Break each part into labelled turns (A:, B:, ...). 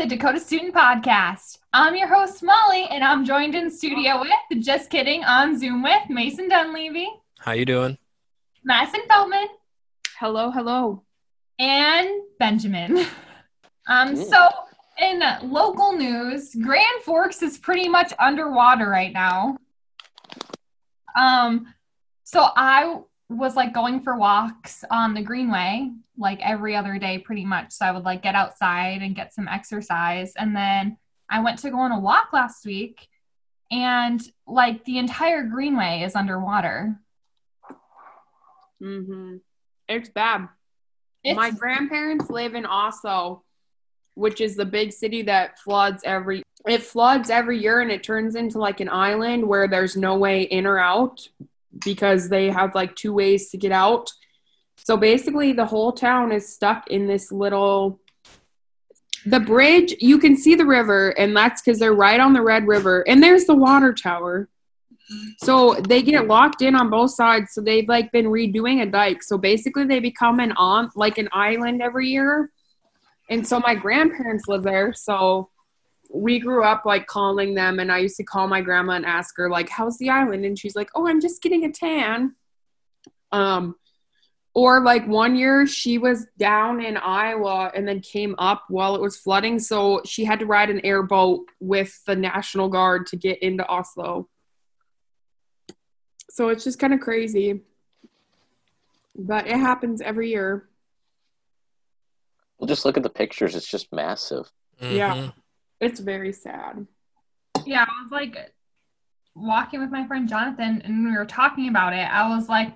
A: to the Dakota Student Podcast. I'm your host, Molly, and I'm joined in studio with, just kidding, on Zoom with Mason Dunleavy,
B: How you doing?
A: Madison Feldman,
C: Hello, hello.
A: and Benjamin. Um, so in local news, Grand Forks is pretty much underwater right now. Um, so I was like going for walks on the greenway like every other day pretty much so i would like get outside and get some exercise and then i went to go on a walk last week and like the entire greenway is underwater
C: Mm-hmm. It's bad.
A: it's,
C: My grandparents live in Oslo, which is the big city that floods every it floods every year and it turns into like an island where there's no way in or out because they have like two ways to get out. So basically the whole town is stuck in this little the bridge, you can see the river and that's cuz they're right on the Red River and there's the water tower. So they get locked in on both sides. So they've like been redoing a dike. So basically they become an on like an island every year. And so my grandparents live there. So we grew up like calling them and I used to call my grandma and ask her like how's the island and she's like oh I'm just getting a tan. Um or like one year she was down in Iowa and then came up while it was flooding so she had to ride an airboat with the National Guard to get into Oslo. So it's just kind of crazy. But it happens every year.
D: Well, just look at the pictures. It's just massive.
C: Yeah. It's very sad.
A: yeah i was like walking with my friend jonathan and we were talking about it i was like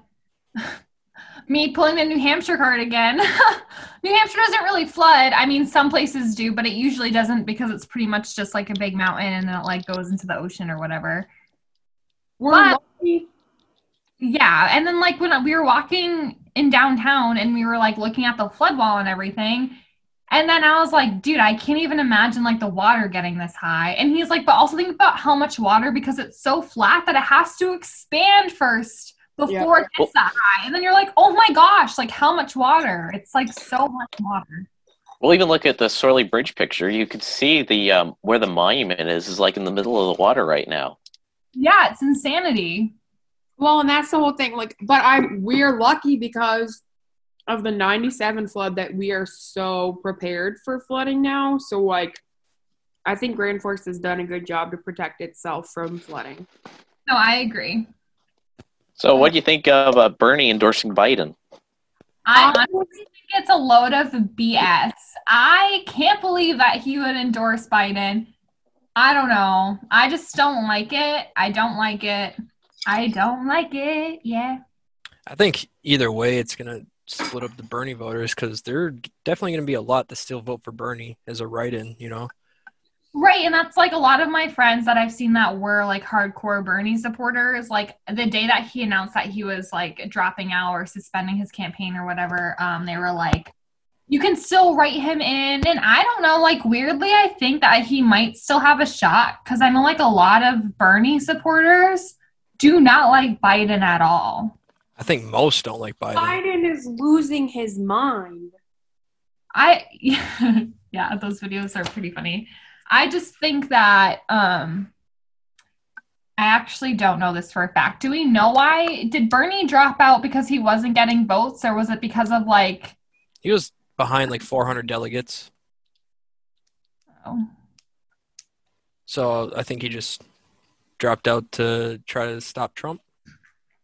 A: me pulling the new hampshire card again new hampshire doesn't really flood i mean some places do but it usually doesn't because it's pretty much just like a big mountain and then it like goes into the ocean or whatever
C: We're
A: But-
C: lucky.
A: Yeah, and then like when we were walking in downtown and we were like looking at the flood wall and everything, and then I was like, dude, I can't even imagine like the water getting this high. And he's like, but also think about how much water because it's so flat that it has to expand first before it gets that high. And then you're like, oh my gosh, like how much water? It's like so much water.
D: Well, even look at the Sorlie Bridge picture. You could see the um, where the monument is is like in the middle of the water right now.
A: Yeah, it's insanity.
C: Well, and that's the whole thing. Like, but I we're lucky because of the 97 flood that we are so prepared for flooding now. So like I think Grand Forks has done a good job to protect itself from flooding.
A: No, I agree.
D: So, what do you think of uh, Bernie endorsing Biden?
A: I honestly think it's a load of BS. I can't believe that he would endorse Biden. I don't know. I just don't like it. I don't like it. I don't like it. Yeah.
B: I think either way, it's gonna split up the Bernie voters because there are definitely gonna be a lot that still vote for Bernie as a write-in. You know,
A: Right. And that's like a lot of my friends that I've seen that were like hardcore Bernie supporters. Like the day that he announced that he was like dropping out or suspending his campaign or whatever, um, they were like, you can still write him in. And I don't know, like weirdly, I think that he might still have a shot because I know like a lot of Bernie supporters do not like Biden at all.
B: I think most don't like Biden.
C: Biden is losing his mind.
A: I yeah, those videos are pretty funny. I just think that um I actually don't know this for a fact. Do we know why did Bernie drop out because he wasn't getting votes or was it because of like
B: He was behind like 400 delegates,
A: oh,
B: so I think he just dropped out to try to stop Trump.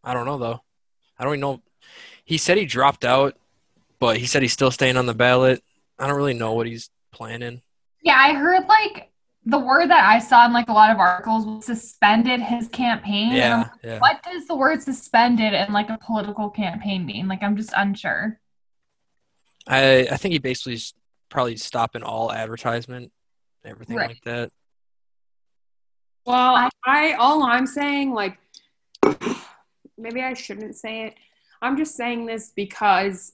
B: I don't know though. I don't even know. He said he dropped out, but he said he's still staying on the ballot. I don't really know what he's planning.
A: Yeah, I heard like the word that I saw in like a lot of articles was suspended his campaign.
B: Yeah,
A: like,
B: yeah.
A: What does the word suspended in like a political campaign mean? Like I'm just unsure.
B: I I think he basically is probably stopping all advertisement, everything
A: Right.
B: like that.
C: Well,
A: I-
C: I all I'm saying, like, maybe I shouldn't say it. I'm just saying this because,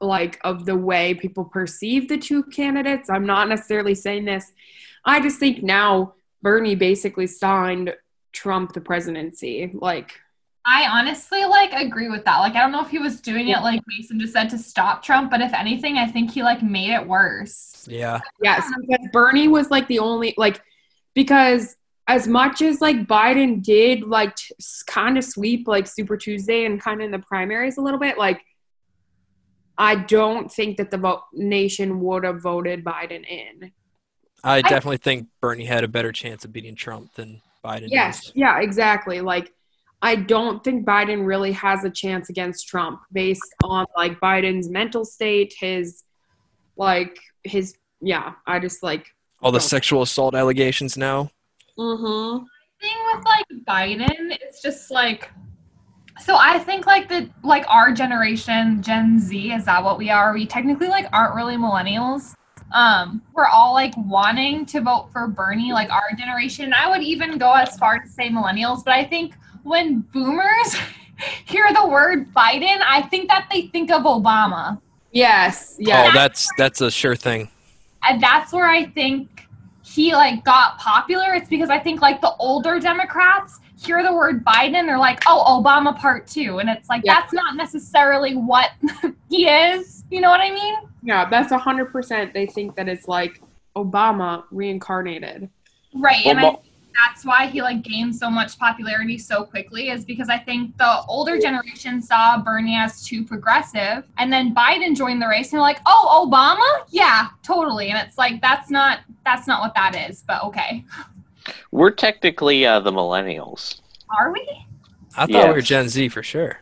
C: like, of the way people perceive the two candidates. I'm not necessarily saying this. I just think now Bernie basically signed Trump the presidency. Like,
A: I honestly like agree with that. Like I don't know if he was doing it like Mason just said to stop Trump, but if anything, I think he like made it worse.
B: Yeah.
C: Yes, because Bernie was like the only like because as much as like Biden did like t- kind of sweep like Super Tuesday and kind of in the primaries a little bit, like I don't think that the vote nation would have voted Biden in.
B: I definitely think Bernie had a better chance of beating Trump than Biden.
C: Yes,
B: does.
C: yeah, exactly. Like I don't think Biden really has a chance against Trump based on like Biden's mental state, his like his yeah, I just like
B: All the sexual assault allegations now.
C: Mhm.
A: thing with like Biden, it's just like so I think like the like our generation, Gen Z, is that what we are? We technically like aren't really millennials. Um, we're all like wanting to vote for Bernie, like our generation. I would even go as far to say millennials, but I think when boomers hear the word Biden, I think that they think of Obama.
C: Yes, yeah.
B: Oh, that's that's a sure thing.
A: and that's where I think he like got popular. It's because I think like the older Democrats hear the word Biden, they're like, "Oh, Obama part two. and it's like
C: Yeah.
A: that's not necessarily what he is. You know what I mean?
C: Yeah, that's a hundred percent. They think that it's like Obama reincarnated.
A: Right.
D: Well,
A: and I
D: mo-
A: think that's why he like gained so much popularity so quickly is because I think the older generation saw Bernie as too progressive and then Biden joined the race and they're like, "Oh, Obama? Yeah, totally." And it's like that's not that's not what that is, but okay.
D: We're technically uh, the millennials.
A: Are we?
B: I thought
D: Yeah.
B: we were Gen Z for sure.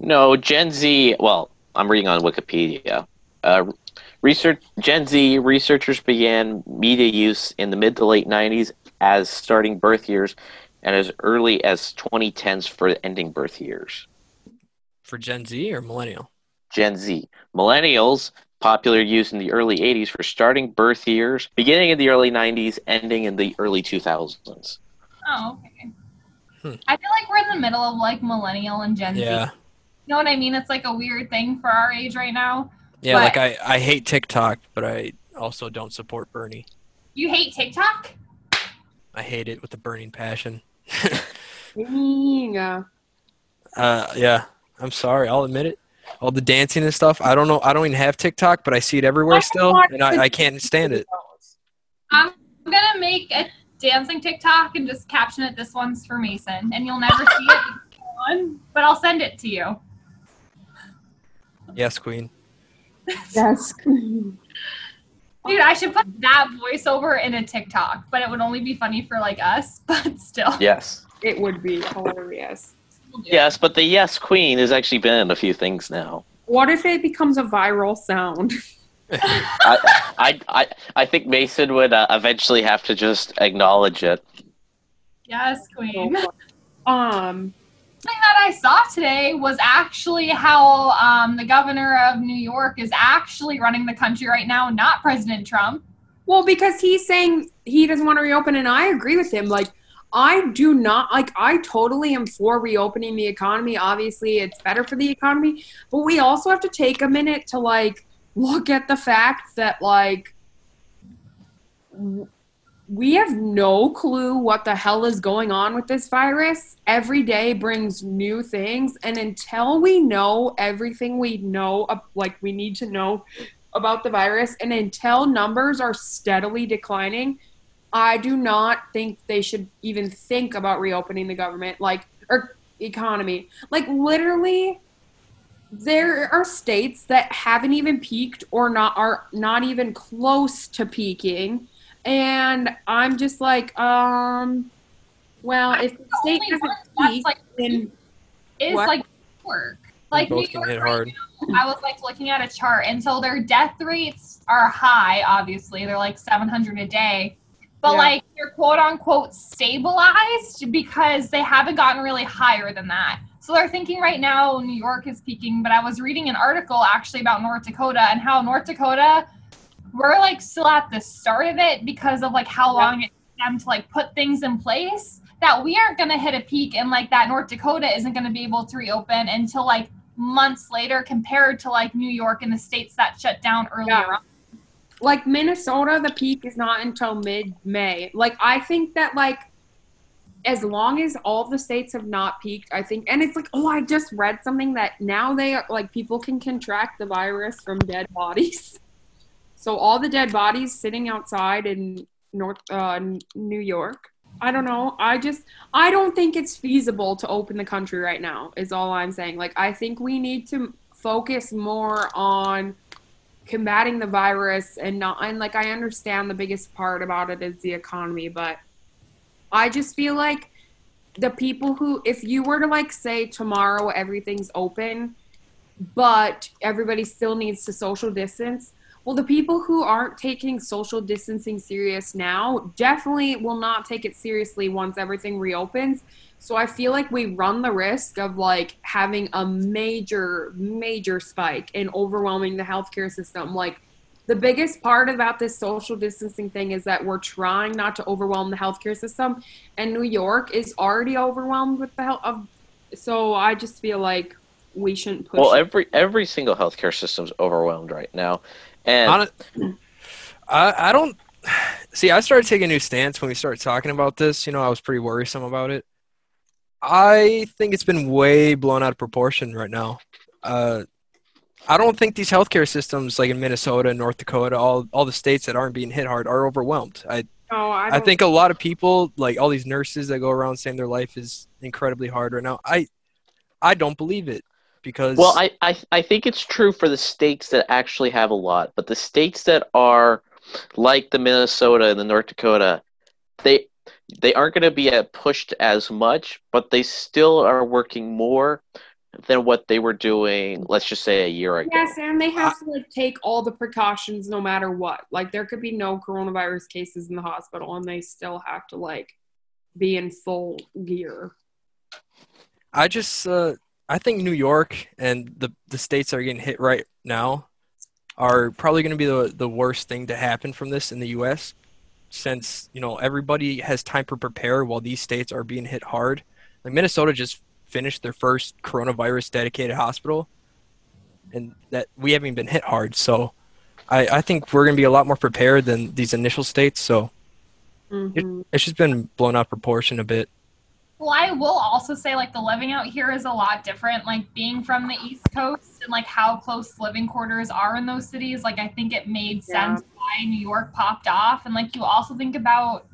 D: No, Gen Z. Well, I'm reading on Wikipedia. Uh, research Gen Z researchers began media use in the mid to late 90s as starting birth years, and as early as 2010s for ending birth years.
B: For Gen Z or millennial?
D: Gen Z. Millennials, popular use in the early 80s for starting birth years, beginning in the early 90s, ending in the early 2000s.
A: Oh, okay.
B: Hmm.
A: I feel like we're in the middle of like millennial and Gen Z.
B: Yeah.
A: You know what I mean? It's like a weird thing for our age right now.
B: Yeah,
A: But-
B: like I, I hate TikTok, but I also don't support Bernie.
A: You hate TikTok?
B: I hate it with a burning passion.
C: Yeah.
B: uh, yeah, I'm sorry. I'll admit it. All the dancing and stuff. I don't know. I don't even have TikTok, but I see it everywhere
C: I
B: still, and I, I can't stand it.
A: I'm gonna make a dancing TikTok and just caption it this one's for Mason. And you'll never see it one, but I'll send it to you.
B: Yes, Queen.
C: Yes.
A: Dude, I should put that voiceover in a TikTok, but it would only be funny for like us, but still.
D: Yes.
C: It would be hilarious.
A: we'll do it.
D: Yes, but the Yes Queen has actually been in a few things now.
C: What if it becomes a viral sound?
D: I, I, I, I think Mason would uh, eventually have to just acknowledge it.
A: Yes, Queen.
C: um,
A: That I saw today was actually how um, the governor of New York is actually running the country right now, not President Trump.
C: well, because he's saying he doesn't want to reopen, and I agree with him. Like, I do not like. I totally am for reopening the economy. Obviously, it's better for the economy, but we also have to take a minute to like look at the fact that like we have no clue what the hell is going on with this virus. Every day brings new things, and until we know everything we know, like we need to know about the virus, and until numbers are steadily declining, I do not think they should even think about reopening the government, like or economy. Like literally, there are states that haven't even peaked or not are not even close to peaking, and I'm just like, um, well, if the
A: The
C: state
A: only
C: doesn't
A: one
C: peak,
A: like
C: then
A: is
C: What?
A: like New York. Like New
B: both can
A: York
B: hit
A: right
B: hard.
A: I was like looking at a chart, and so their death rates are high. Obviously, they're like 700 a day, but
C: Yeah.
A: like they're quote unquote stabilized because they haven't gotten really higher than that. So they're thinking right now New York is peaking, but I was reading an article actually about North Dakota and how North Dakota we're like still at the start of it because of like how
C: Yeah.
A: long it took them to like put things in place that we aren't gonna hit a peak and like that North Dakota isn't gonna be able to reopen until like months later compared to like New York and the states that shut down earlier
C: Yeah.
A: on.
C: like Minnesota, the peak is not until mid May. Like I think that like as long as all the states have not peaked, I think, and it's like, oh, I just read something that now they are like people can contract the virus from dead bodies. So all the dead bodies sitting outside in North uh, New York. I don't know. I just I don't think it's feasible to open the country right now. Is all I'm saying. Like I think we need to focus more on combating the virus and not and like I understand the biggest part about it is the economy, but I just feel like the people who if you were to like say tomorrow everything's open but everybody still needs to social distance well the people who aren't taking social distancing serious now definitely will not take it seriously once everything reopens so I feel like we run the risk of like having a major, major spike and overwhelming the healthcare system. Like the biggest part about this social distancing thing is that we're trying not to overwhelm the healthcare system, and New York is already overwhelmed with the health of. So I just feel like we shouldn't push.
D: Well, every every single healthcare system's overwhelmed right now, and
B: I I don't see. I started taking a new stance when we started talking about this. You know, I was pretty worrisome about it I think it's been way blown out of proportion right now. Uh, I don't think these healthcare systems, like in Minnesota, North Dakota, all all the states that aren't being hit hard, are overwhelmed. I
C: oh, I,
B: I think a lot of people, like all these nurses that go around saying their life is incredibly hard right now. I I don't believe it because
D: well, I I I think it's true for the states that actually have a lot, but the states that are like the Minnesota and the North Dakota, they they aren't going to be pushed as much, but they still are working more than what they were doing, let's just say a year ago.
C: Yes, and they have to like take all the precautions no matter what. Like there could be no coronavirus cases in the hospital and they still have to like be in full gear.
B: I just uh I think New York and the the states that are getting hit right now are probably going to be the the worst thing to happen from this in the US since you know everybody has time to prepare while these states are being hit hard. Like Minnesota just finished their first coronavirus dedicated hospital, and that we haven't been hit hard. So I, I think we're going to be a lot more prepared than these initial states. So mm-hmm. it, it's just been blown out of proportion a bit.
A: Well, I will also say like the living out here is a lot different. Like being from the East Coast and like how close living quarters are in those cities. Like I think it made sense yeah. why New York popped off. And like you also think about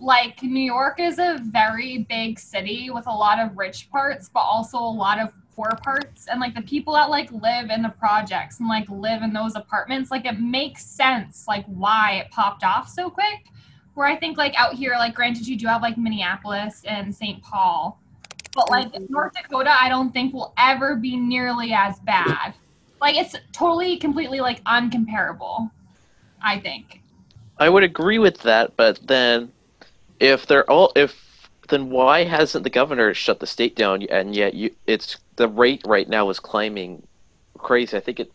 A: like New York is a very big city with a lot of rich parts, but also a lot of poor parts. And like the people that like live in the projects and like live in those apartments, like it makes sense like why it popped off so quick where I think like out here, like granted you do have like Minneapolis and St. Paul, but like mm-hmm. North Dakota, I don't think will ever be nearly as bad. Like it's totally, completely like uncomparable. I think.
D: I would agree with that, but then if they're all if then why hasn't the governor shut the state down and yet you it's the rate right now is climbing crazy. I think it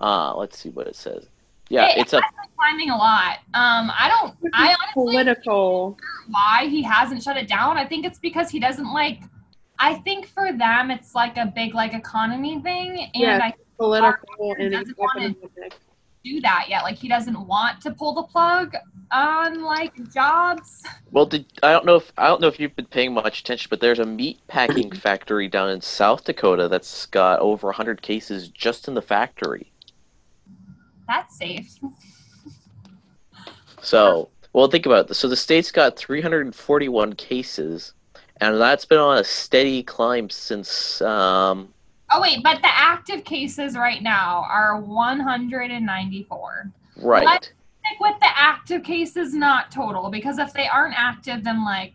D: uh let's see what it says. Yeah, it, it's a
A: climbing a lot. Um, I don't. I honestly
C: political.
A: Why he hasn't shut it down? I think it's because he doesn't like. I think for them, it's like a big like economy thing, and
C: yeah,
A: I
C: political and
A: doesn't want to do that yet. Like he doesn't want to pull the plug on like jobs.
D: Well, did I don't know if I don't know if you've been paying much attention, but there's a meat packing factory down in South Dakota that's got over 100 cases just in the factory.
A: That's safe.
D: so, well, think about this. So the state's got 341 cases, and that's been on a steady climb since. Um,
A: oh wait, but the active cases right now are 194.
D: Right. Let's
A: stick with the active cases, not total, because if they aren't active, then like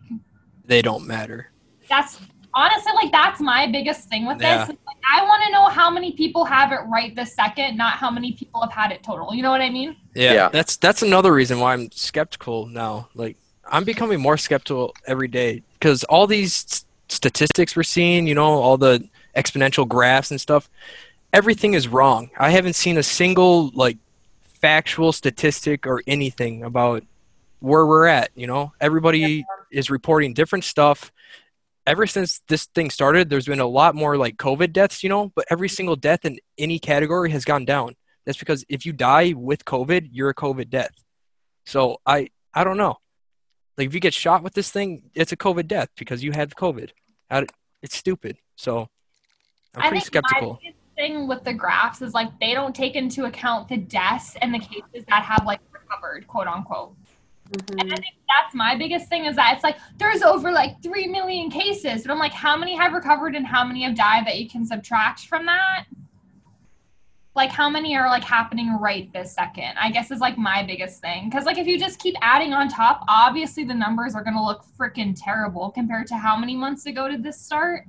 B: they don't matter.
A: That's honestly like that's my biggest thing with yeah. this. Like, I want to know how many people have it right this second, not how many people have had it total. You know what I mean?
B: Yeah, yeah. that's that's another reason why I'm skeptical now. Like I'm becoming more skeptical every day because all these statistics we're seeing, you know, all the exponential graphs and stuff, everything is wrong. I haven't seen a single like factual statistic or anything about where we're at, you know. Everybody yeah. is reporting different stuff ever since this thing started, there's been a lot more like COVID deaths, you know, but every mm-hmm. single death in any category has gone down. That's because if you die with COVID, you're a COVID death. So I I don't know. Like if you get shot with this thing, it's a COVID death because you had COVID. It's stupid. So I'm
A: I
B: pretty skeptical.
A: thing with the graphs is like they don't take into account the deaths and the cases that have like recovered, quote unquote.
C: Mhm.
A: And I think that's my biggest thing is that it's like there's over like three million cases, but I'm like, how many have recovered and how many have died that you can subtract from that? Like how many are like happening right this second? I guess is like my biggest thing because like if you just keep adding on top, obviously the numbers are gonna look freaking terrible compared to how many months ago did this start?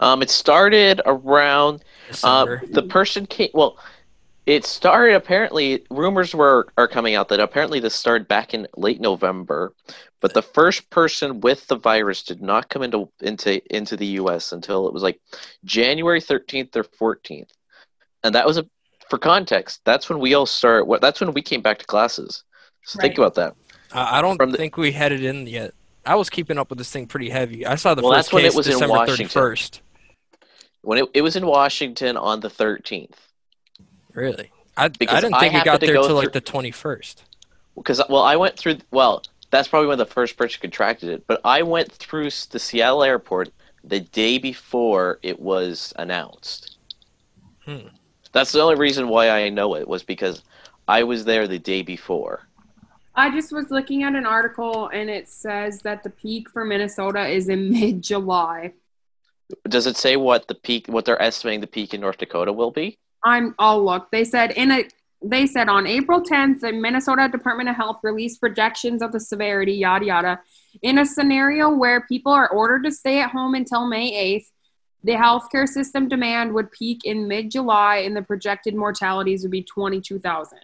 D: Um, it started around uh, the person came. Well, it started apparently. Rumors were are coming out that apparently this started back in late November, but the first person with the virus did not come into into into the U.S. until it was like January thirteenth or fourteenth, and that was a for context. That's when we all start. What that's when we came back to classes. So think about that.
B: I I don't
D: the-
B: think we had it in yet. I was keeping up with this thing pretty heavy. I saw the
D: Well,
B: first
D: that's when it
B: case
D: was in
B: December
D: Washington.
B: 31st.
D: When it, it was in Washington on the thirteenth.
B: Really? I, I didn't
D: I
B: think it
D: happened
B: got there
D: go
B: till like the 21st.
D: because well i went through well that's probably when the first person contracted it but i went through the seattle airport the day before it was announced
B: Hmm.
D: that's the only reason why i know it was because i was there the day before
C: I just was looking at an article and it says that the peak for Minnesota is in mid July.
D: does it say what the peak what they're estimating the peak in north dakota will be
C: I'm I'll look. They said in a they said on April 10th, the Minnesota Department of Health released projections of the severity, yada yada. In a scenario where people are ordered to stay at home until May 8th, the healthcare system demand would peak in mid July and the projected mortalities would be 22,000.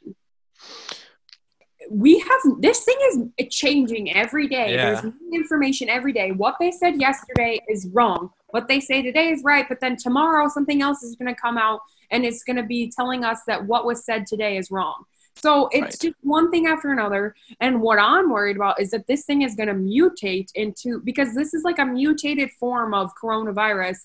C: We have this thing is changing every day.
B: Yeah.
C: There's new information every day. What they said yesterday is wrong. What they say today is right, but then tomorrow something else is going to come out and it's going to be telling us that what was said today is wrong. So it's
D: Right.
C: just one thing after another. And what I'm worried about is that this thing is going to mutate into because this is like a mutated form of coronavirus.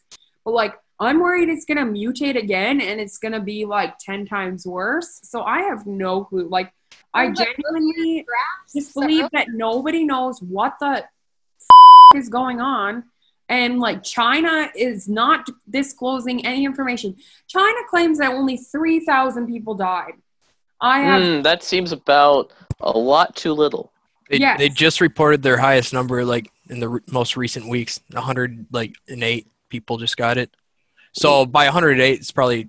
C: But like, I'm worried it's going to mutate again and it's going to be like 10 times worse. So I have no clue. Like, I genuinely
A: Graphs,
C: just
A: so-
C: believe that nobody knows what the f- is going on and like china is not disclosing any information china claims that only 3000 people died i have
D: Hmm, that seems about a lot too little
B: They,
C: Yes.
B: they just reported their highest number like in the re- most recent weeks. 100 like and eight people just got it. So by 108, it's probably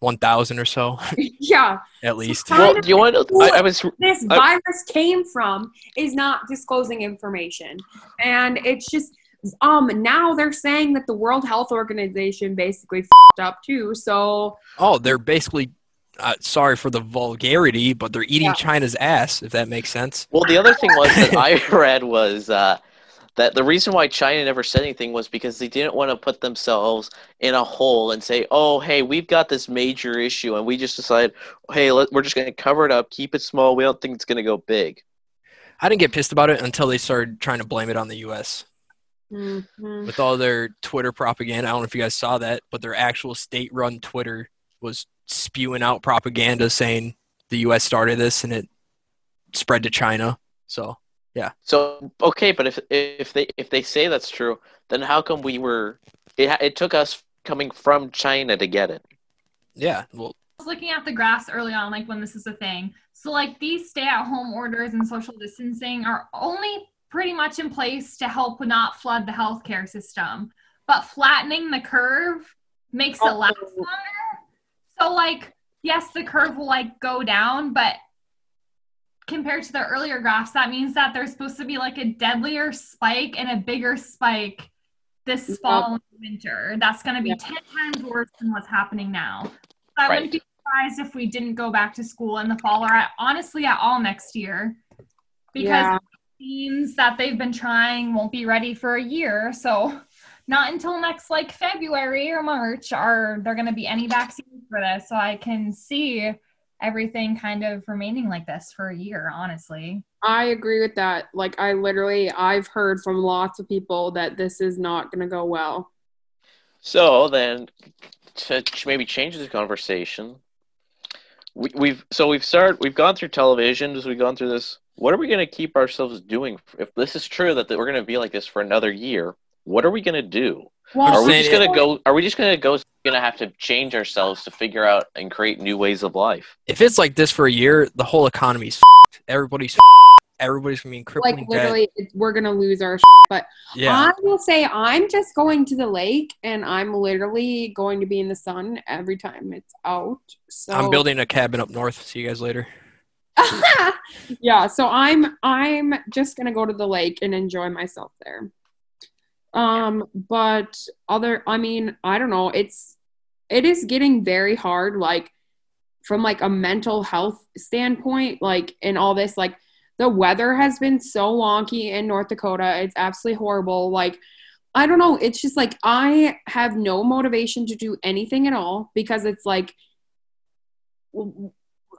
B: 1,000 or so
C: yeah
B: at least.
C: China-
D: well do you want to I, I was
C: this
D: I-
C: virus came from is not disclosing information and it's just um now they're saying that the world health organization basically fed up too so
B: Oh, they're basically uh, sorry for the vulgarity, but they're eating
C: Yeah.
B: China's ass if that makes sense.
D: Well, the other thing was that I read was uh, that the reason why China never said anything was because they didn't want to put themselves in a hole and say, "Oh, hey, we've got this major issue, and we just decided, hey, let, we're just going to cover it up, keep it small. We don't think it's going to go big."
B: I didn't get pissed about it until they started trying to blame it on the U.S.
C: mhm.
B: with all their Twitter propaganda. I don't know if you guys saw that, but their actual state-run Twitter was spewing out propaganda saying the U.S. started this and it spread to China. So yeah.
D: So okay, but if if they if they say that's true, then how come we were? It it took us coming from China to get it.
B: yeah, well,
A: I was looking at the graphs early on, like when this is a thing. So, like these stay-at-home orders and social distancing are only pretty much in place to help not flood the healthcare system. But flattening the curve makes it last
C: Oh.
A: longer. So, like, yes, the curve will like go down, but compared to the earlier graphs, that means that there's supposed to be like a deadlier spike and a bigger spike this
C: Yep.
A: fall and winter. That's going to be
C: Yep.
A: 10 times worse than what's happening now. I
D: Right.
A: wouldn't be surprised if we didn't go back to school in the fall or at, honestly at all next year because
C: Yeah.
A: Vaccines that they've been trying won't be ready for a year. So not until next like February or March are there going to be any vaccines for this. So I can see everything kind of remaining like this for a year, honestly.
C: I agree with that. Like I literally I've heard from lots of people that this is not going to go well.
D: So then, to maybe change the conversation, we, we've so we've started we've gone through television, as we've gone through this what are we going to keep ourselves doing if this is true that we're going to be like this for another year? What are we going to do?
C: Well,
D: Are we just going to go? Are we just going to go? Going to have to change ourselves to figure out and create new ways of life.
B: If it's like this for a year, the whole economy's f***ed. everybody's f***ed. everybody's gonna be in
C: like
B: debt.
C: literally, it's, we're gonna lose our. But
B: Yeah,
C: I will say, I'm just going to the lake, and I'm literally going to be in the sun every time it's out. So
B: I'm building a cabin up north. See you guys later.
C: yeah, so I'm I'm just gonna go to the lake and enjoy myself there. Um, but other, I mean, I don't know. It's it is getting very hard, like from like a mental health standpoint, like in all this, like the weather has been so wonky in North Dakota. It's absolutely horrible. Like I don't know. It's just like I have no motivation to do anything at all because it's like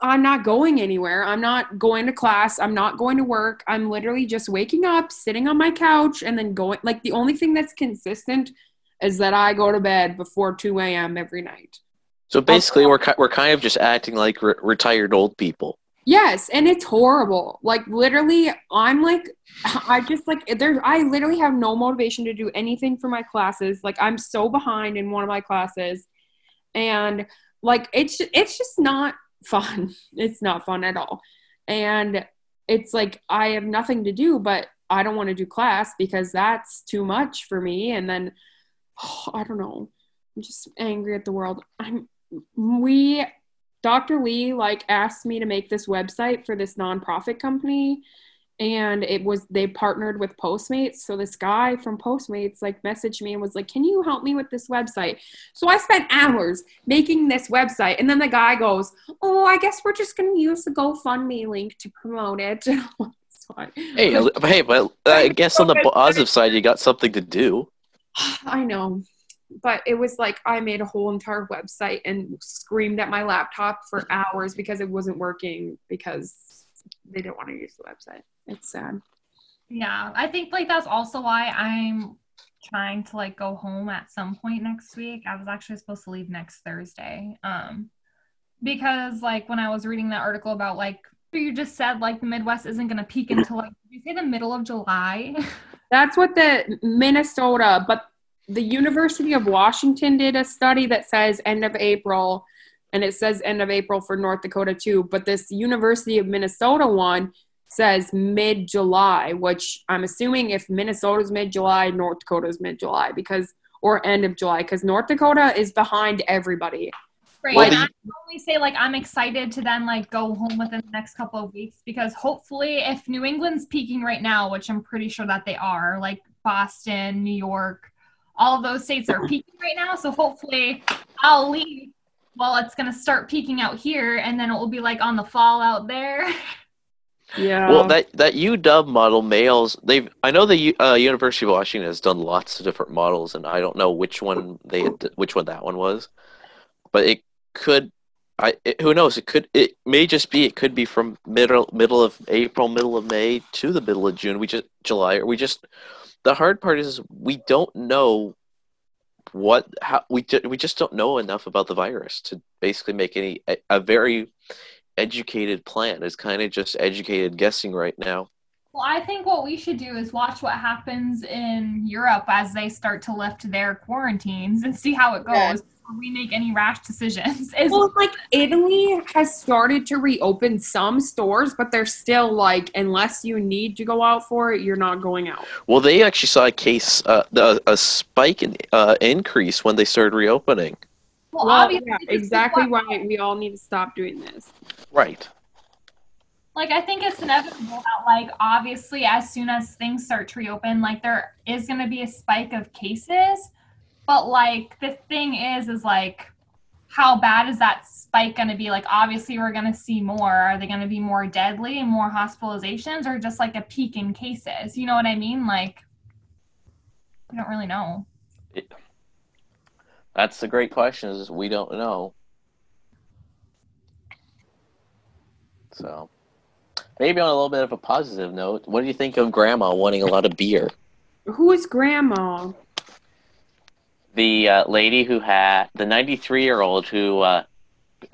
C: I'm not going anywhere. I'm not going to class. I'm not going to work. I'm literally just waking up, sitting on my couch, and then going. Like the only thing that's consistent is that I go to bed before 2 a.m. every night.
D: So basically, we're we're kind of just acting like re- retired old people.
C: Yes, and it's horrible. Like literally, I'm like, I just like there. I literally have no motivation to do anything for my classes. Like I'm so behind in one of my classes, and like it's it's just not fun. It's not fun at all, and it's like I have nothing to do, but I don't want to do class because that's too much for me. And then I don't know. I'm just angry at the world. I'm we Dr. Lee like asked me to make this website for this nonprofit company and it was they partnered with Postmates. So this guy from Postmates like messaged me and was like, "Can you help me with this website?" So I spent hours making this website and then the guy goes, "Oh, I guess we're just going to use the GoFundMe link to promote it."
D: Hey, uh, hey, but uh, I guess on the positive side, you got something to do.
C: I know. But it was like I made a whole entire website and screamed at my laptop for hours because it wasn't working because they didn't want to use the website. It's sad.
A: Yeah, I think like that's also why I'm trying to like go home at some point next week. I was actually supposed to leave next Thursday. Um because like when I was reading that article about like you just said like the Midwest isn't going to peak until like did you say the middle of July?
C: That's what the Minnesota, but the University of Washington did a study that says end of April, and it says end of April for North Dakota too. But this University of Minnesota one says mid July, which I'm assuming if Minnesota's mid July, North Dakota's mid July because or end of July because North Dakota is behind everybody.
A: Right.
D: Well,
A: and I can only say like I'm excited to then like go home within the next couple of weeks because hopefully if New England's peaking right now, which I'm pretty sure that they are, like Boston, New York, all of those states are peaking right now. So hopefully I'll leave well it's gonna start peaking out here and then it will be like on the fall out there.
C: Yeah.
D: Well, that that UW model males, they've I know the uh, University of Washington has done lots of different models, and I don't know which one they had, which one that one was, but it could. I it, who knows? It could. It may just be. It could be from middle middle of April, middle of May to the middle of June. We just July. Or we just. The hard part is we don't know what how we ju- we just don't know enough about the virus to basically make any a, a very educated plan. It's kind of just educated guessing right now.
A: Well, I think what we should do is watch what happens in Europe as they start to lift their quarantines and see how it goes
C: Yeah.
A: Before we make any rash decisions. Is
C: Well, like Italy has started to reopen some stores, but they're still like, unless you need to go out for it, you're not going out.
D: Well, they actually saw a case, uh, the, a spike in uh, increase when they started reopening.
A: well,
C: Well,
A: obviously
C: yeah, exactly why we all need to stop doing this.
D: Right.
A: like I think it's inevitable that like obviously as soon as things start to reopen, like there is gonna be a spike of cases. But like the thing is is like how bad is that spike gonna be? Like obviously we're gonna see more. Are they gonna be more deadly and more hospitalizations or just like a peak in cases? You know what I mean? Like I don't really know.
D: That's the great question. Is we don't know. So, maybe on a little bit of a positive note, what do you think of Grandma wanting a lot of beer?
C: Who is grandma?
D: The uh, lady who had the 93 year old who uh,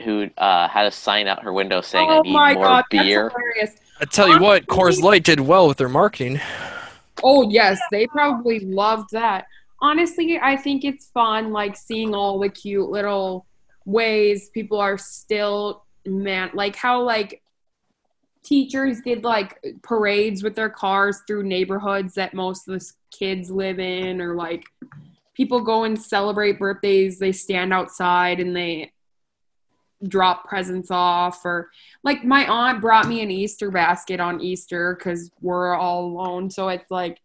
D: who uh, had a sign out her window saying, "I
C: oh
D: need
C: my
D: more
C: god,
D: beer."
C: that's.
B: I tell you what, Coors Light did well with their marketing.
C: Oh yes, they probably loved that. Honestly, I think it's fun like seeing all the cute little ways people are still man like how like teachers did like parades with their cars through neighborhoods that most of the kids live in or like people go and celebrate birthdays. They stand outside and they drop presents off or like my aunt brought me an easter basket on easter because we're all alone. So it's like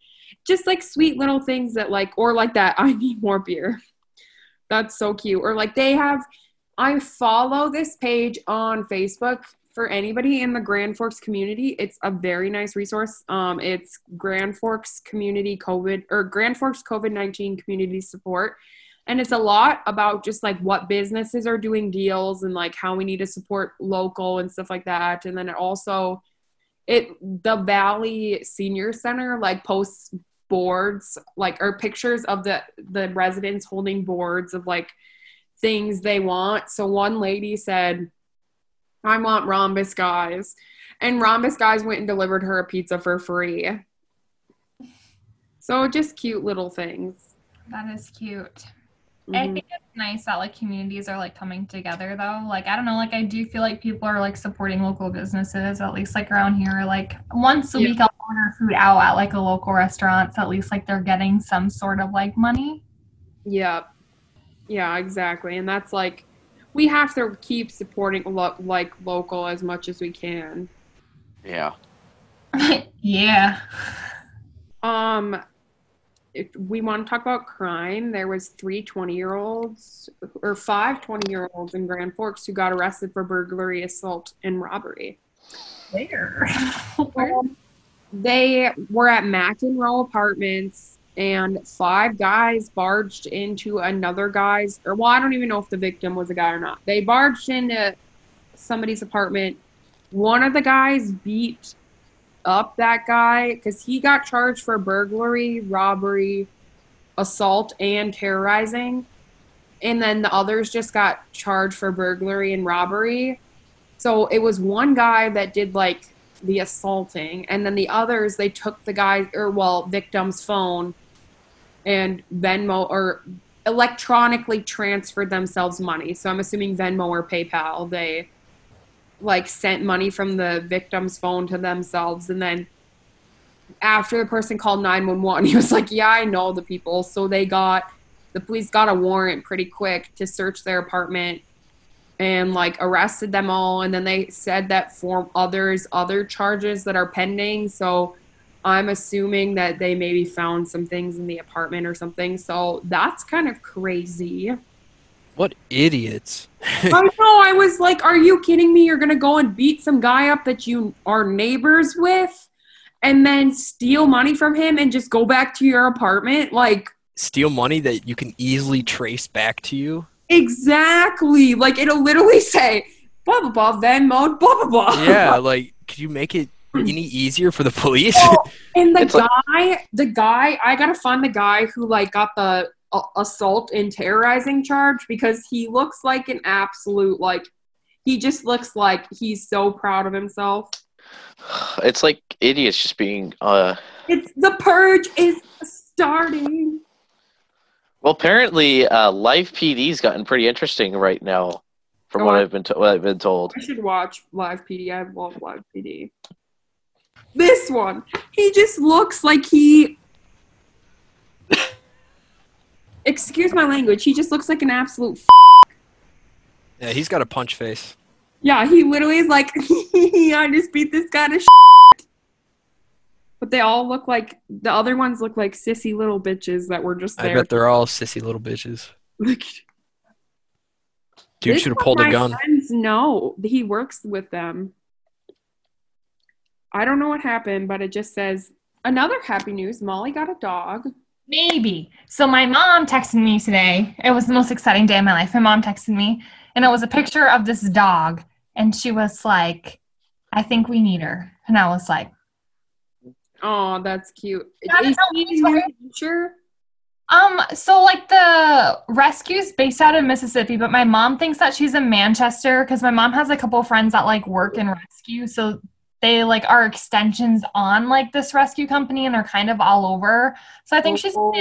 C: just like sweet little things that like or like that i need more beer. That's so cute. Or like they have i follow this page on facebook for anybody in the grand forks community it's a very nice resource. Um it's grand forks community covid or grand forks covid-19 community support. And it's a lot about just like what businesses are doing deals and like how we need to support local and stuff like that. And then it also it the valley senior center like posts boards like or pictures of the the residents holding boards of like things they want. So one lady said i want rhombus guys and rhombus guys went and delivered her a pizza for free so just cute little things
A: That is cute. I
C: Mhm.
A: think it's nice that like communities are like coming together though. Like I don't know, like I do feel like people are like supporting local businesses, at least like around here. Like once a
C: Yeah.
A: week I'll order food out at like a local restaurant. So at least like they're getting some sort of like money.
C: Yeah. Yeah, exactly. And that's like we have to keep supporting lo- like local as much as we can.
D: Yeah.
A: yeah.
C: Um if we want to talk about crime, there was three 20-year-olds or five 20-year-olds in Grand Forks who got arrested for burglary, assault, and robbery.
A: Where?
C: Um, they were at McEnroe Apartments, and five guys barged into another guy's, or well, I don't even know if the victim was a guy or not. They barged into somebody's apartment. One of the guys beat up that guy because he got charged for burglary, robbery, assault, and terrorizing. And then the others just got charged for burglary and robbery. So it was one guy that did like the assaulting, and then the others they took the guy or well victim's phone and Venmo or electronically transferred themselves money. So I'm assuming Venmo or PayPal. They like sent money from the victim's phone to themselves, and then after the person called 911, he was like, "Yeah, I know the people." So they got the police got a warrant pretty quick to search their apartment and like arrested them all and then they said that for others other charges that are pending so i'm assuming that they maybe found some things in the apartment or something. So that's kind of crazy.
B: What idiots.
C: i know. I was like are you kidding me? You're gonna go and beat some guy up that you are neighbors with and then steal money from him and just go back to your apartment? Like
B: Steal money that you can easily trace back to you.
C: exactly. Like it'll literally say blah blah blah venmo blah blah blah.
B: Yeah, like, could you make it any easier for the police?
C: Well, and the
D: It's like-
C: guy, the guy, I gotta find the guy who like got the uh, assault and terrorizing charge because he looks like an absolute like he just looks like he's so proud of himself.
D: It's like idiots just being uh
C: It's the purge is starting.
D: well apparently uh live PD's gotten pretty interesting right now from what
C: Oh, I-
D: I've been to- what I've been told.
C: I should watch live PD. I love live PD. This one, he just looks like he. Excuse my language. He just looks like an absolute
B: yeah, he's got a punch face.
C: Yeah, he literally is like, I just beat this guy to shit. But they all look like the other ones look like sissy little bitches that were just there.
B: I bet they're all sissy little bitches. Dude should have pulled a gun.
C: Friends know he works with them. I don't know what happened, but it just says another happy news. Molly got a dog.
A: Maybe. So my mom texted me today. It was the most exciting day of my life. My mom texted me, and it was a picture of this dog, and she was like, "I think we need her," and I was like,
C: Oh, that's cute.
A: Yeah,
C: Is
A: no,
C: he
A: it's
C: in New
A: fine.
C: Hampshire?
A: Um, so like the rescue's based out of Mississippi, but my mom thinks that she's in Manchester because my mom has a couple friends that like work in rescue. So they like are extensions on like this rescue company and they're kind of all over. So I think she's
C: Oh.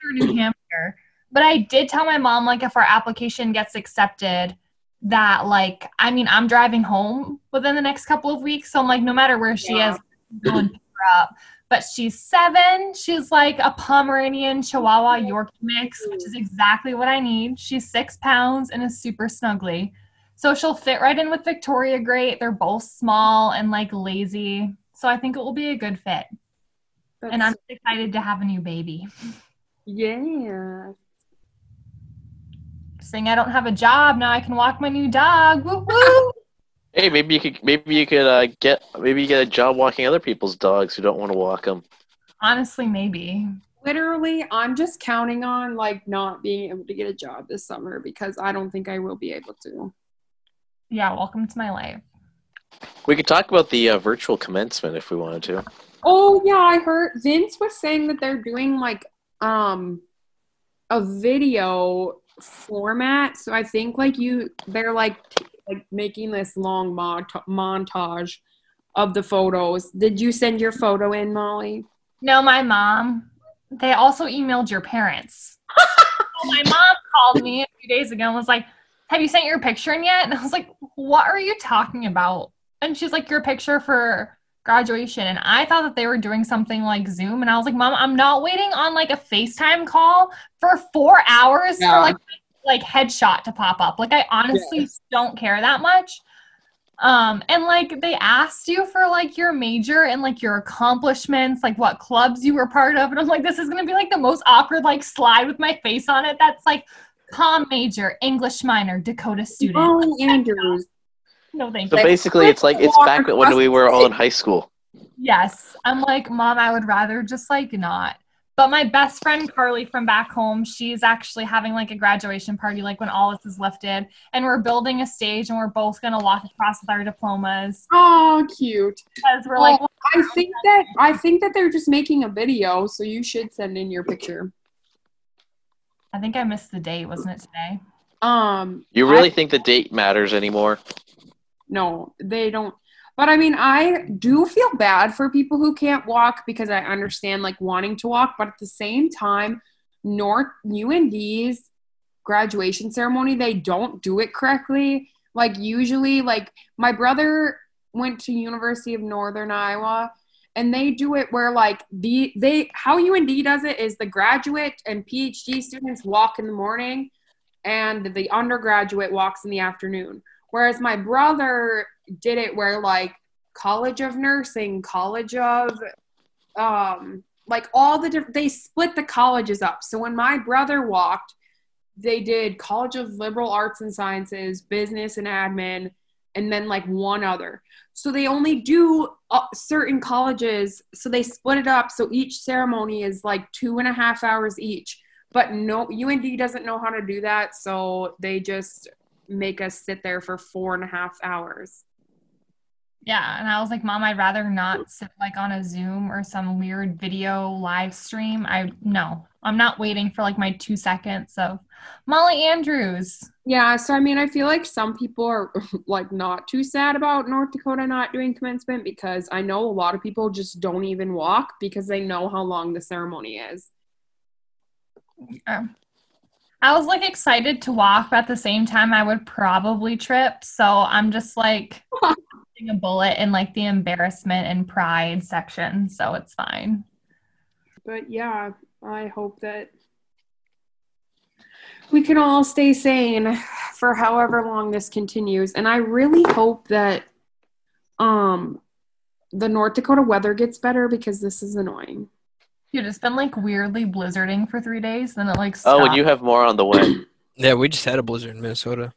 A: for New Hampshire. But I did tell my mom like if our application gets accepted that like I mean I'm driving home within the next couple of weeks. So I'm like no matter where she
C: Yeah.
A: is, I'm going to pick her up. But she's seven. She's like a Pomeranian Chihuahua Yorkie mix, which is exactly what I need. She's six pounds and is super snuggly. So she'll fit right in with Victoria great. They're both small and like lazy. So I think it will be a good fit. And I'm
C: That's-
A: excited to have a new baby.
C: yeah.
A: Saying I don't have a job, now I can walk my new dog. Woo woo!
D: Hey, maybe you could maybe you could uh, get maybe you get a job walking other people's dogs who don't want to walk them.
A: Honestly, maybe.
C: Literally, I'm just counting on like not being able to get a job this summer because I don't think I will be able to.
A: Yeah, welcome to my life.
D: We could talk about the uh, virtual commencement if we wanted to.
C: Oh yeah, I heard Vince was saying that they're doing like um a video format. So I think like you they're like t- like making this long mont- montage of the photos. Did you send your photo in, Molly?
A: No, my mom. They also emailed your parents. So my mom called me a few days ago and was like, Have you sent your picture in yet? And I was like, What are you talking about? And she's like, Your picture for graduation. And I thought that they were doing something like Zoom. And I was like, Mom, I'm not waiting on like a FaceTime call for four hours
C: Yeah.
A: for like like headshot to pop up. Like I honestly
C: Yes.
A: don't care that much. Um, and like they asked you for like your major and like your accomplishments, like what clubs you were part of. And I'm like, this is gonna be like the most awkward like slide with my face on it. That's like Palm major, English minor, Dakota student.
C: Oh, Andrews.
A: No, thank
D: So
A: you.
D: So basically, it's like it's back when we were all in high school.
A: Yes. I'm like, Mom, I would rather just like not. But my best friend Carly from back home, she's actually having like a graduation party, like when all this is lifted. And we're building a stage and we're both gonna walk across with our diplomas
C: Oh, cute.
A: because we're like,
C: I think that I think that they're just making a video, so you should send in your picture.
A: I think I missed the date, wasn't it today?
C: Um,
D: You really think the date matters anymore?
C: no, they don't. But I mean, I do feel bad for people who can't walk because I understand like wanting to walk, but at the same time, North UND's graduation ceremony, they don't do it correctly. Like usually, like my brother went to University of Northern Iowa and they do it where like the they how UND does it is the graduate and PhD students walk in the morning and the undergraduate walks in the afternoon. Whereas my brother did it where like College of Nursing, College of um like all the diff- they split the colleges up. So when my brother walked, they did College of Liberal Arts and Sciences, Business and Admin, and then like one other. So they only do uh, certain colleges. So they split it up. So each ceremony is like two and a half hours each. But no, UND doesn't know how to do that. So they just make us sit there for four and a half hours.
A: Yeah. And I was like, Mom, I'd rather not sit like on a Zoom or some weird video live stream. I no, I'm not waiting for like my two seconds of Molly Andrews.
C: Yeah, so I mean, I feel like some people are like not too sad about North Dakota not doing commencement because I know a lot of people just don't even walk because they know how long the ceremony is.
A: Um, I was like excited to walk, but at the same time, I would probably trip. So I'm just like a bullet in like the embarrassment and pride section. So it's fine.
C: But yeah, I hope that we can all stay sane for however long this continues. And I really hope that um the North Dakota weather gets better because this is annoying.
A: Dude, it's been like weirdly blizzarding for three days. Then it like
D: Oh,
A: stopped.
D: and you have more on the way.
B: Yeah, we just had a blizzard in Minnesota.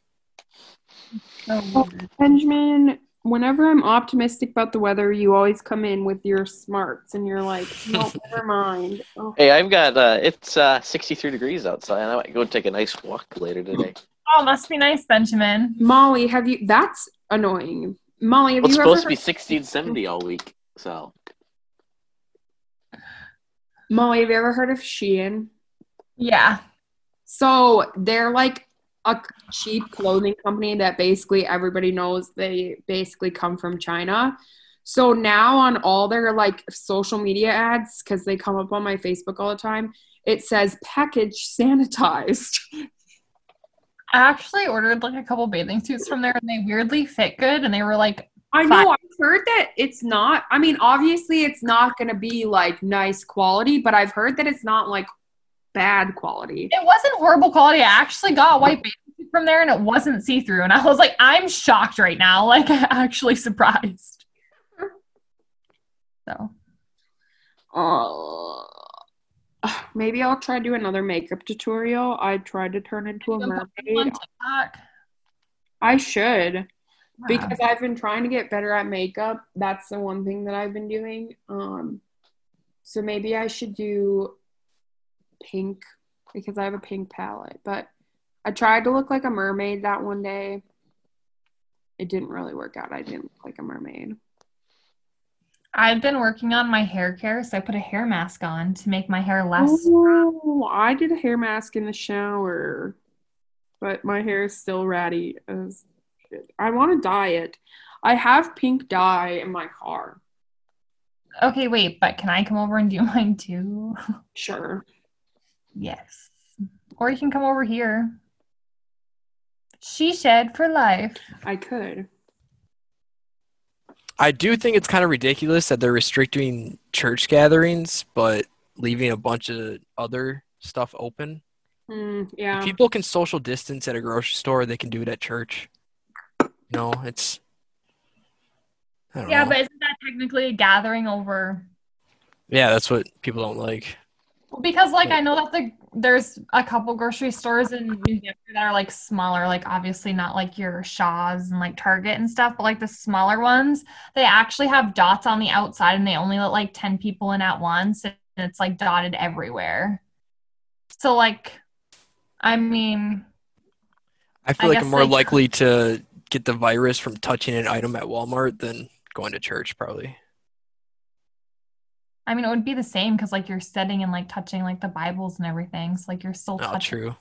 A: So weird.
C: Benjamin, whenever I'm optimistic about the weather, you always come in with your smarts and you're like, no, never mind. Oh.
D: hey, I've got uh, it's uh, 63 degrees outside. I might go take a nice walk later today.
A: Oh, must be nice, Benjamin.
C: Molly, have you? That's annoying. Molly, have
D: Well, it's
C: you
D: supposed
C: ever?
D: to be 60 and 70 all week. So
C: Molly, have you ever heard of Shein?
A: Yeah.
C: So they're like a cheap clothing company that basically everybody knows they basically come from China. So now on all their like social media ads, because they come up on my Facebook all the time, it says package sanitized.
A: I actually ordered like a couple bathing suits from there and they weirdly fit good and they were like
C: I know I've heard that it's not. I mean, obviously it's not going to be like nice quality, but I've heard that it's not like bad quality.
A: it wasn't horrible quality. I actually got a white from there and it wasn't see-through and I was like I'm shocked right now. Like actually surprised. So
C: Uh, maybe I'll try to do another makeup tutorial. I tried to turn into a
A: You can put them on
C: mermaid. I should.
A: Yeah.
C: because I've been trying to get better at makeup. That's the one thing that I've been doing. Um, so maybe I should do pink because I have a pink palette. But I tried to look like a mermaid that one day. It didn't really work out. I didn't look like a mermaid.
A: I've been working on my hair care, so I put a hair mask on to make my hair less.
C: Oh, I did a hair mask in the shower, but my hair is still ratty as shit. I want to dye it. I have pink dye in my car.
A: Okay, wait, but can I come over and do mine too?
C: Sure.
A: Yes. Or you can come over here. She shed for life.
C: I could.
B: I do think it's kind of ridiculous that they're restricting church gatherings, but leaving a bunch of other stuff open.
C: Mm,
B: If
C: yeah.
B: people can social distance at a grocery store, they can do it at church. No, it's.
A: Yeah,
B: know.
A: but isn't that technically a gathering over?
B: yeah, that's what people don't like.
A: Because like I know that the there's a couple grocery stores in New Hampshire that are like smaller, like obviously not like your Shaw's and like Target and stuff, but like the smaller ones, they actually have dots on the outside and they only let like 10 people in at once and it's like dotted everywhere. So like I mean,
B: I feel
A: I
B: like I'm more
A: they-
B: likely to get the virus from touching an item at Walmart than going to church, probably.
A: I mean it would be the same because like you're sitting and like touching like the Bibles and everything. So like you're still
B: Oh,
A: touching.
B: true.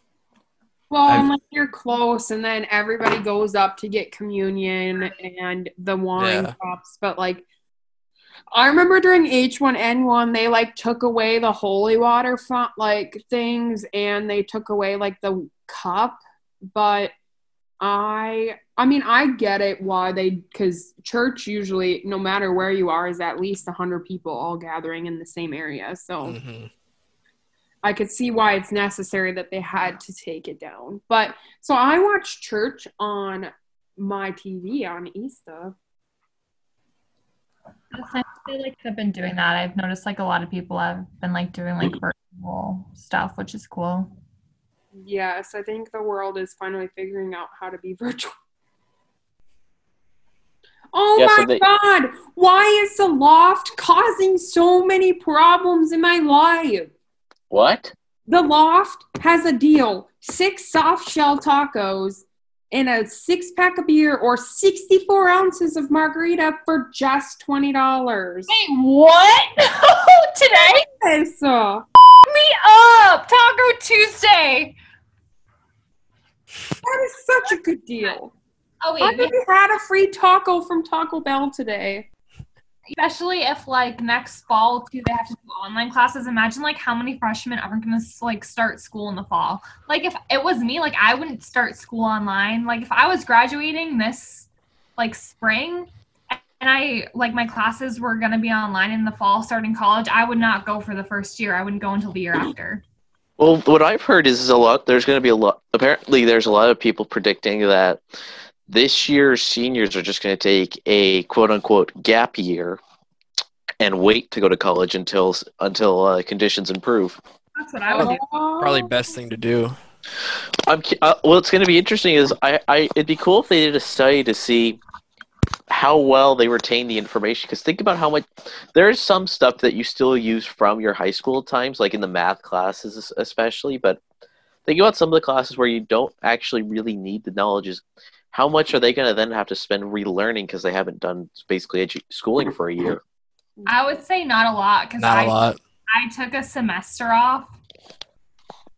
C: Well,
B: I've-
C: unless you're close, and then everybody goes up to get communion and the wine
B: Yeah.
C: cups. But like, I remember during H1N1, they like took away the holy water font like things, and they took away like the cup. But I, I mean, I get it why they because church usually, no matter where you are, is at least hundred people all gathering in the same area. So.
B: hmm
C: I could see why it's necessary that they had to take it down. But so I watch church on my TV on Easter.
A: I feel like I've been doing that. I've noticed like a lot of people have been like doing like virtual stuff, which is cool.
C: Yes, I think the world is finally figuring out how to be virtual. Oh
D: Yeah, so
C: my
D: they-
C: god! Why is the loft causing so many problems in my life?
D: What?
C: The loft has a deal six soft shell tacos and a six pack of beer or 64 ounces of margarita for just $20.
A: Wait, what? Oh, today?
C: Yes,
A: Me up! Taco Tuesday.
C: that is such a good deal.
A: Oh
C: I
A: wait,
C: even had a free taco from Taco Bell today.
A: especially if like next fall too they have to do online classes. Imagine like how many freshmen aren't gonna like start school in the fall. Like if it was me, like I wouldn't start school online. Like if I was graduating this like spring and I like my classes were gonna be online in the fall starting college, I would not go for the first year. I wouldn't go until the year after.
D: Well, what I've heard is, is a lot. There's going to be a lot. Apparently, there's a lot of people predicting that this year's seniors are just going to take a quote unquote gap year and wait to go to college until until uh, conditions improve.
A: That's what I would do.
B: Probably best thing to do.
D: I'm cu- uh, what's going to be interesting is I, I it'd be cool if they did a study to see how well they retain the information because think about how much there is some stuff that you still use from your high school times like in the math classes especially but think about some of the classes where you don't actually really need the knowledge is how much are they going to then have to spend relearning because they haven't done basically edu- schooling for a year
A: I would say not a lot because
B: Not
A: I
B: a lot.
A: I took a semester off.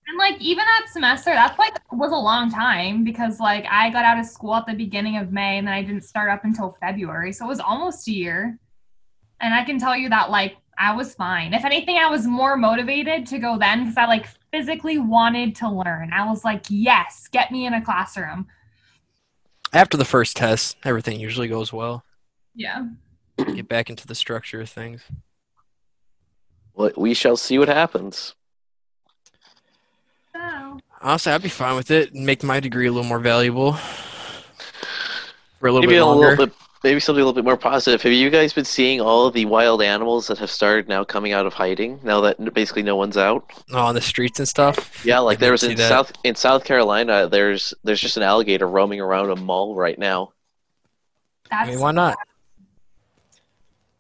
A: And like even that semester, that's like was a long time because like I got out of school at the beginning of May and then I didn't start up until February. So it was almost a year. And I can tell you that like I was fine. If anything, I was more motivated to go then because I like physically wanted to learn. I was like, yes, get me in a classroom.
B: After the first test, everything usually goes well.
A: Yeah.
B: Get back into the structure of things.
D: Well, we shall see what happens.
A: So,
B: Honestly, I'd be fine with it and make my degree a little more valuable for a little
D: Maybe
B: bit
D: a
B: longer.
D: little bit, maybe something a little bit more positive. Have you guys been seeing all of the wild animals that have started now coming out of hiding? Now that basically no one's out.
B: Oh, on the streets and stuff.
D: Yeah, like
B: I
D: there was in
B: that.
D: South in South Carolina. There's there's just an alligator roaming around a mall right now.
A: that's
B: I mean, why not?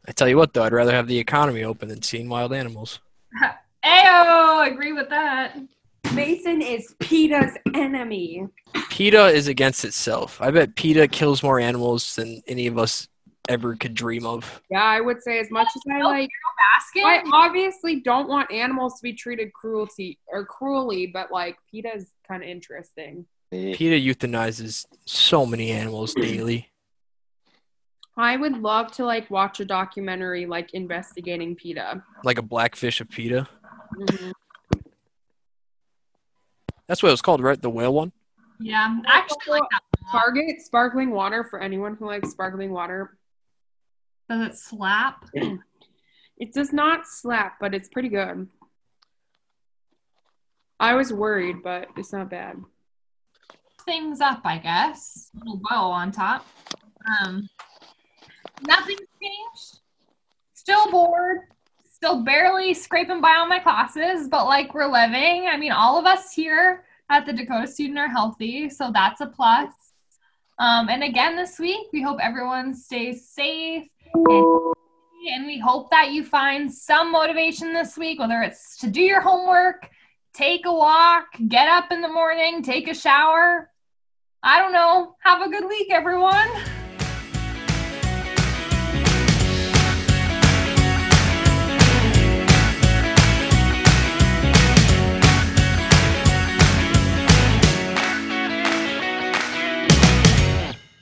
B: I tell you what, though, I'd rather have the economy open than seeing wild animals.
A: Ayo, agree with that.
C: Mason is PETA's enemy.
B: PETA is against itself. I bet PETA kills more animals than any of us ever could dream of.
C: Yeah, I would say as much as I
A: Nope.
C: like
A: Basket.
C: I obviously don't want animals to be treated cruelty or cruelly, but like PETA's kind of interesting.
B: PETA euthanizes so many animals daily.
C: I would love to like watch a documentary like investigating PETA.
B: Like a blackfish of PETA.
C: Mhm.
B: That's what it was called, right? The whale one?
A: yeah, I actually like that.
C: Target sparkling water for anyone who likes sparkling water.
A: Does it slap?
C: It does not slap, but it's pretty good. I was worried, but it's not bad.
A: Things up, I guess. little bow on top. Um, nothing's changed. Still bored. Still barely scraping by on my classes, but like we're living. I mean, all of us here at the Dakota Student are healthy, so that's a plus. Um, and again, this week, we hope everyone stays safe and and we hope that you find some motivation this week, whether it's to do your homework, take a walk, get up in the morning, take a shower. I don't know. Have a good week, everyone.